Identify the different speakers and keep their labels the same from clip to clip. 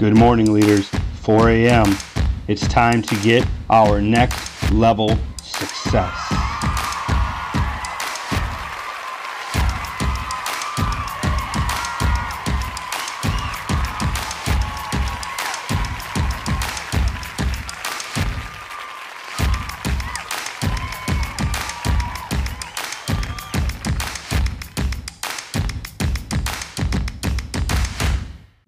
Speaker 1: Good morning, leaders. 4 a.m. It's time to get our next level success.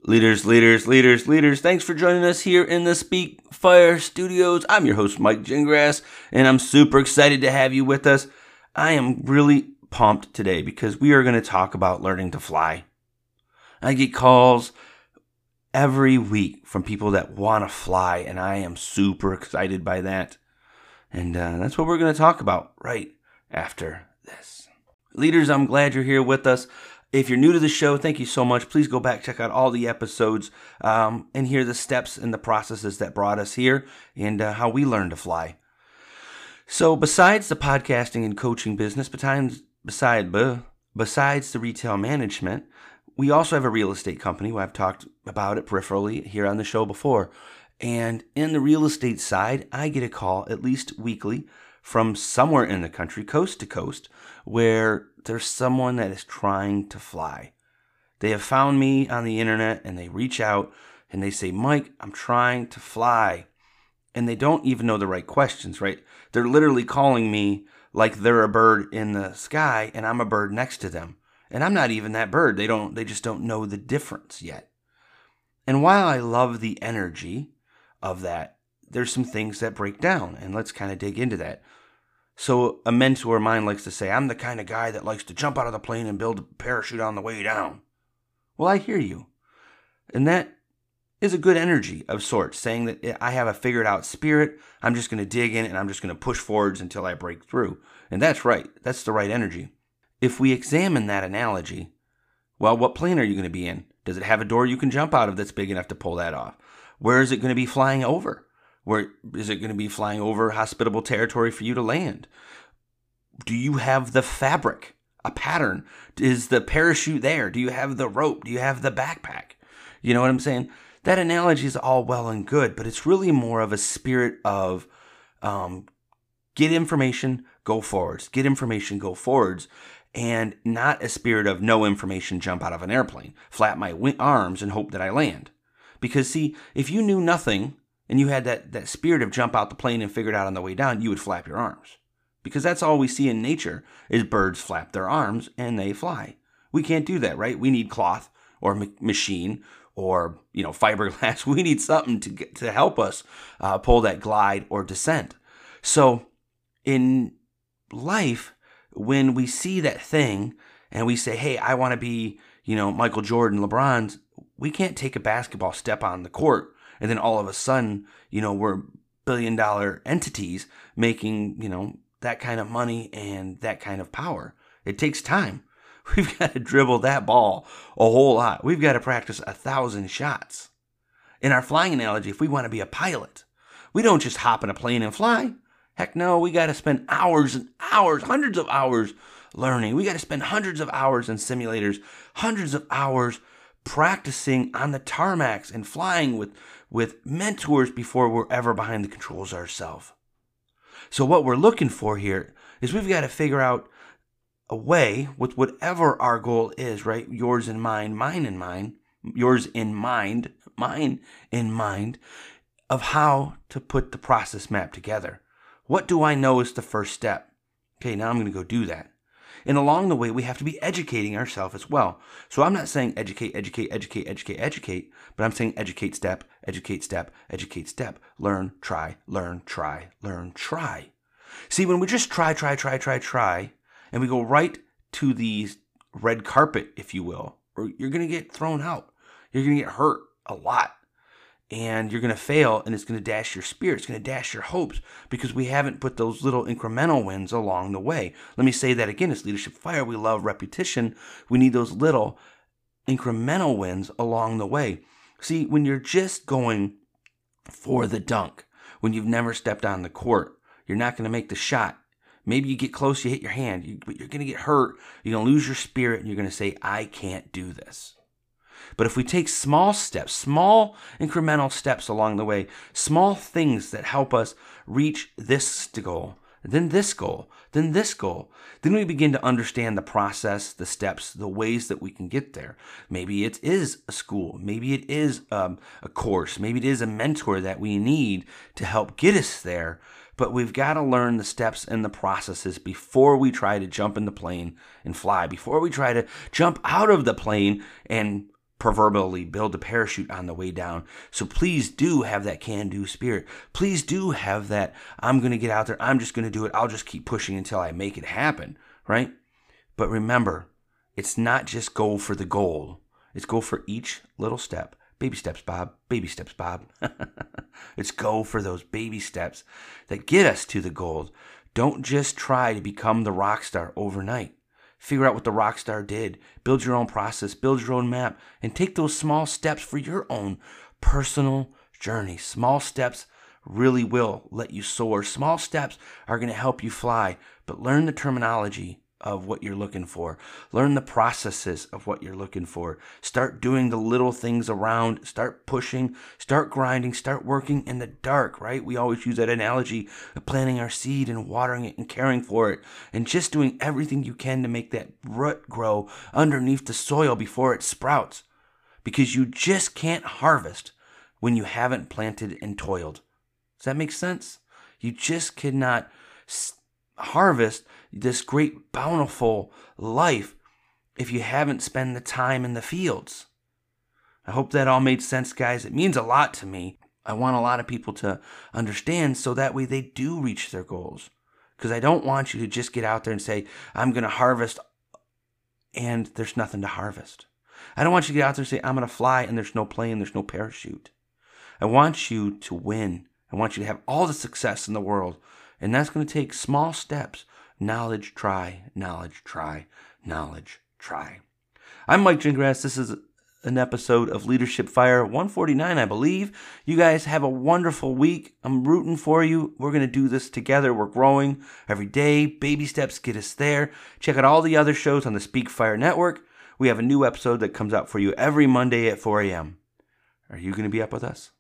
Speaker 1: Leaders, leaders, leaders, leaders, thanks for joining us here in the Speak Fire Studios. I'm your host, Mike Gingrass, and I'm super excited to have you with us. I am really pumped today because we are going to talk about learning to fly. I get calls every week from people that want to fly, and I am super excited by that. And uh, that's what we're going to talk about right after this. Leaders, I'm glad you're here with us. If you're new to the show, thank you so much. Please go back, check out all the episodes, um, and hear the steps and the processes that brought us here and uh, how we learned to fly. So, besides the podcasting and coaching business, besides, beside, besides the retail management, we also have a real estate company. where I've talked about it peripherally here on the show before. And in the real estate side, I get a call at least weekly from somewhere in the country, coast to coast, where there's someone that is trying to fly. They have found me on the internet and they reach out and they say, Mike, I'm trying to fly. And they don't even know the right questions, right? They're literally calling me like they're a bird in the sky and I'm a bird next to them. And I'm not even that bird. They don't they just don't know the difference yet. And while I love the energy of that, there's some things that break down and let's kind of dig into that. So a mentor of mine likes to say, I'm the kind of guy that likes to jump out of the plane and build a parachute on the way down. Well, I hear you. And that is a good energy of sorts, saying that I have a figured out spirit. I'm just going to dig in and I'm just going to push forwards until I break through. And that's right. That's the right energy. If we examine that analogy, well, what plane are you going to be in? Does it have a door you can jump out of that's big enough to pull that off? Where is it going to be flying over? Where is it going to be flying over hospitable territory for you to land? Do you have the fabric, a pattern? Is the parachute there? Do you have the rope? Do you have the backpack? You know what I'm saying? That analogy is all well and good, but it's really more of a spirit of um, get information, go forwards. Get information, go forwards. And not a spirit of no information, jump out of an airplane, flap my arms and hope that I land. Because, see, if you knew nothing and you had that, that spirit of jump out the plane and figure it out on the way down, you would flap your arms. Because that's all we see in nature is birds flap their arms and they fly. We can't do that, right? We need cloth or ma- machine or you know fiberglass. We need something to get, to help us uh, pull that glide or descent. So in life, when we see that thing and we say, "Hey, I want to be," you know, Michael Jordan, LeBron's, we can't take a basketball step on the court and then all of a sudden, you know, we're billion dollar entities making, you know, that kind of money and that kind of power. It takes time. We've got to dribble that ball a whole lot. We've got to practice a thousand shots. In our flying analogy, if we want to be a pilot, we don't just hop in a plane and fly. Heck no, we got to spend hours and hours, hundreds of hours learning. We got to spend hundreds of hours in simulators, hundreds of hours practicing on the tarmacs and flying with with mentors before we're ever behind the controls ourselves. So, what we're looking for here is we've got to figure out a way with whatever our goal is, right? Yours in mind, mine in mind, yours in mind, mine in mind, of how to put the process map together. What do I know is the first step? Okay, now I'm going to go do that. And along the way, we have to be educating ourselves as well. So I'm not saying educate, educate, educate, educate, educate, but I'm saying educate step, educate step, educate step, learn, try, learn, try, learn, try. See, when we just try, try, try, try, try, and we go right to the red carpet, if you will, or you're going to get thrown out. You're going to get hurt a lot and you're going to fail and it's going to dash your spirit it's going to dash your hopes because we haven't put those little incremental wins along the way. Let me say that again it's leadership fire we love repetition. We need those little incremental wins along the way. See when you're just going for the dunk when you've never stepped on the court you're not going to make the shot. Maybe you get close you hit your hand you, but you're going to get hurt you're going to lose your spirit and you're going to say i can't do this But if we take small steps, small incremental steps along the way, small things that help us reach this goal, then this goal, then this goal, then we begin to understand the process, the steps, the ways that we can get there. Maybe it is a school, maybe it is um, a course, maybe it is a mentor that we need to help get us there. But we've got to learn the steps and the processes before we try to jump in the plane and fly, before we try to jump out of the plane and proverbially build a parachute on the way down. So please do have that can do spirit. Please do have that I'm going to get out there. I'm just going to do it. I'll just keep pushing until I make it happen, right? But remember, it's not just go for the goal, it's go for each little step. Baby steps, Bob. Baby steps, Bob. it's go for those baby steps that get us to the goal. Don't just try to become the rock star overnight. Figure out what the rock star did. Build your own process, build your own map, and take those small steps for your own personal journey. Small steps really will let you soar. Small steps are going to help you fly, but learn the terminology of what you're looking for. Learn the processes of what you're looking for. Start doing the little things around. Start pushing. Start grinding. Start working in the dark, right? We always use that analogy of planting our seed and watering it and caring for it and just doing everything you can to make that root grow underneath the soil before it sprouts. Because you just can't harvest when you haven't planted and toiled. Does that make sense? You just cannot harvest this great bountiful life if you haven't spent the time in the fields. I hope that all made sense, guys. It means a lot to me. I want a lot of people to understand so that way they do reach their goals. Because I don't want you to just get out there and say, I'm going to harvest and there's nothing to harvest. I don't want you to get out there and say, I'm going to fly and there's no plane, there's no parachute. I want you to win. I want you to have all the success in the world. And that's going to take small steps Knowledge, try, knowledge, try, knowledge, try. I'm Mike Gingrass. This is an episode of Leadership Fire 149, I believe. You guys have a wonderful week. I'm rooting for you. We're going to do this together. We're growing every day. Baby steps get us there. Check out all the other shows on the Speak Fire Network. We have a new episode that comes out for you every Monday at 4 a.m. Are you going to be up with us?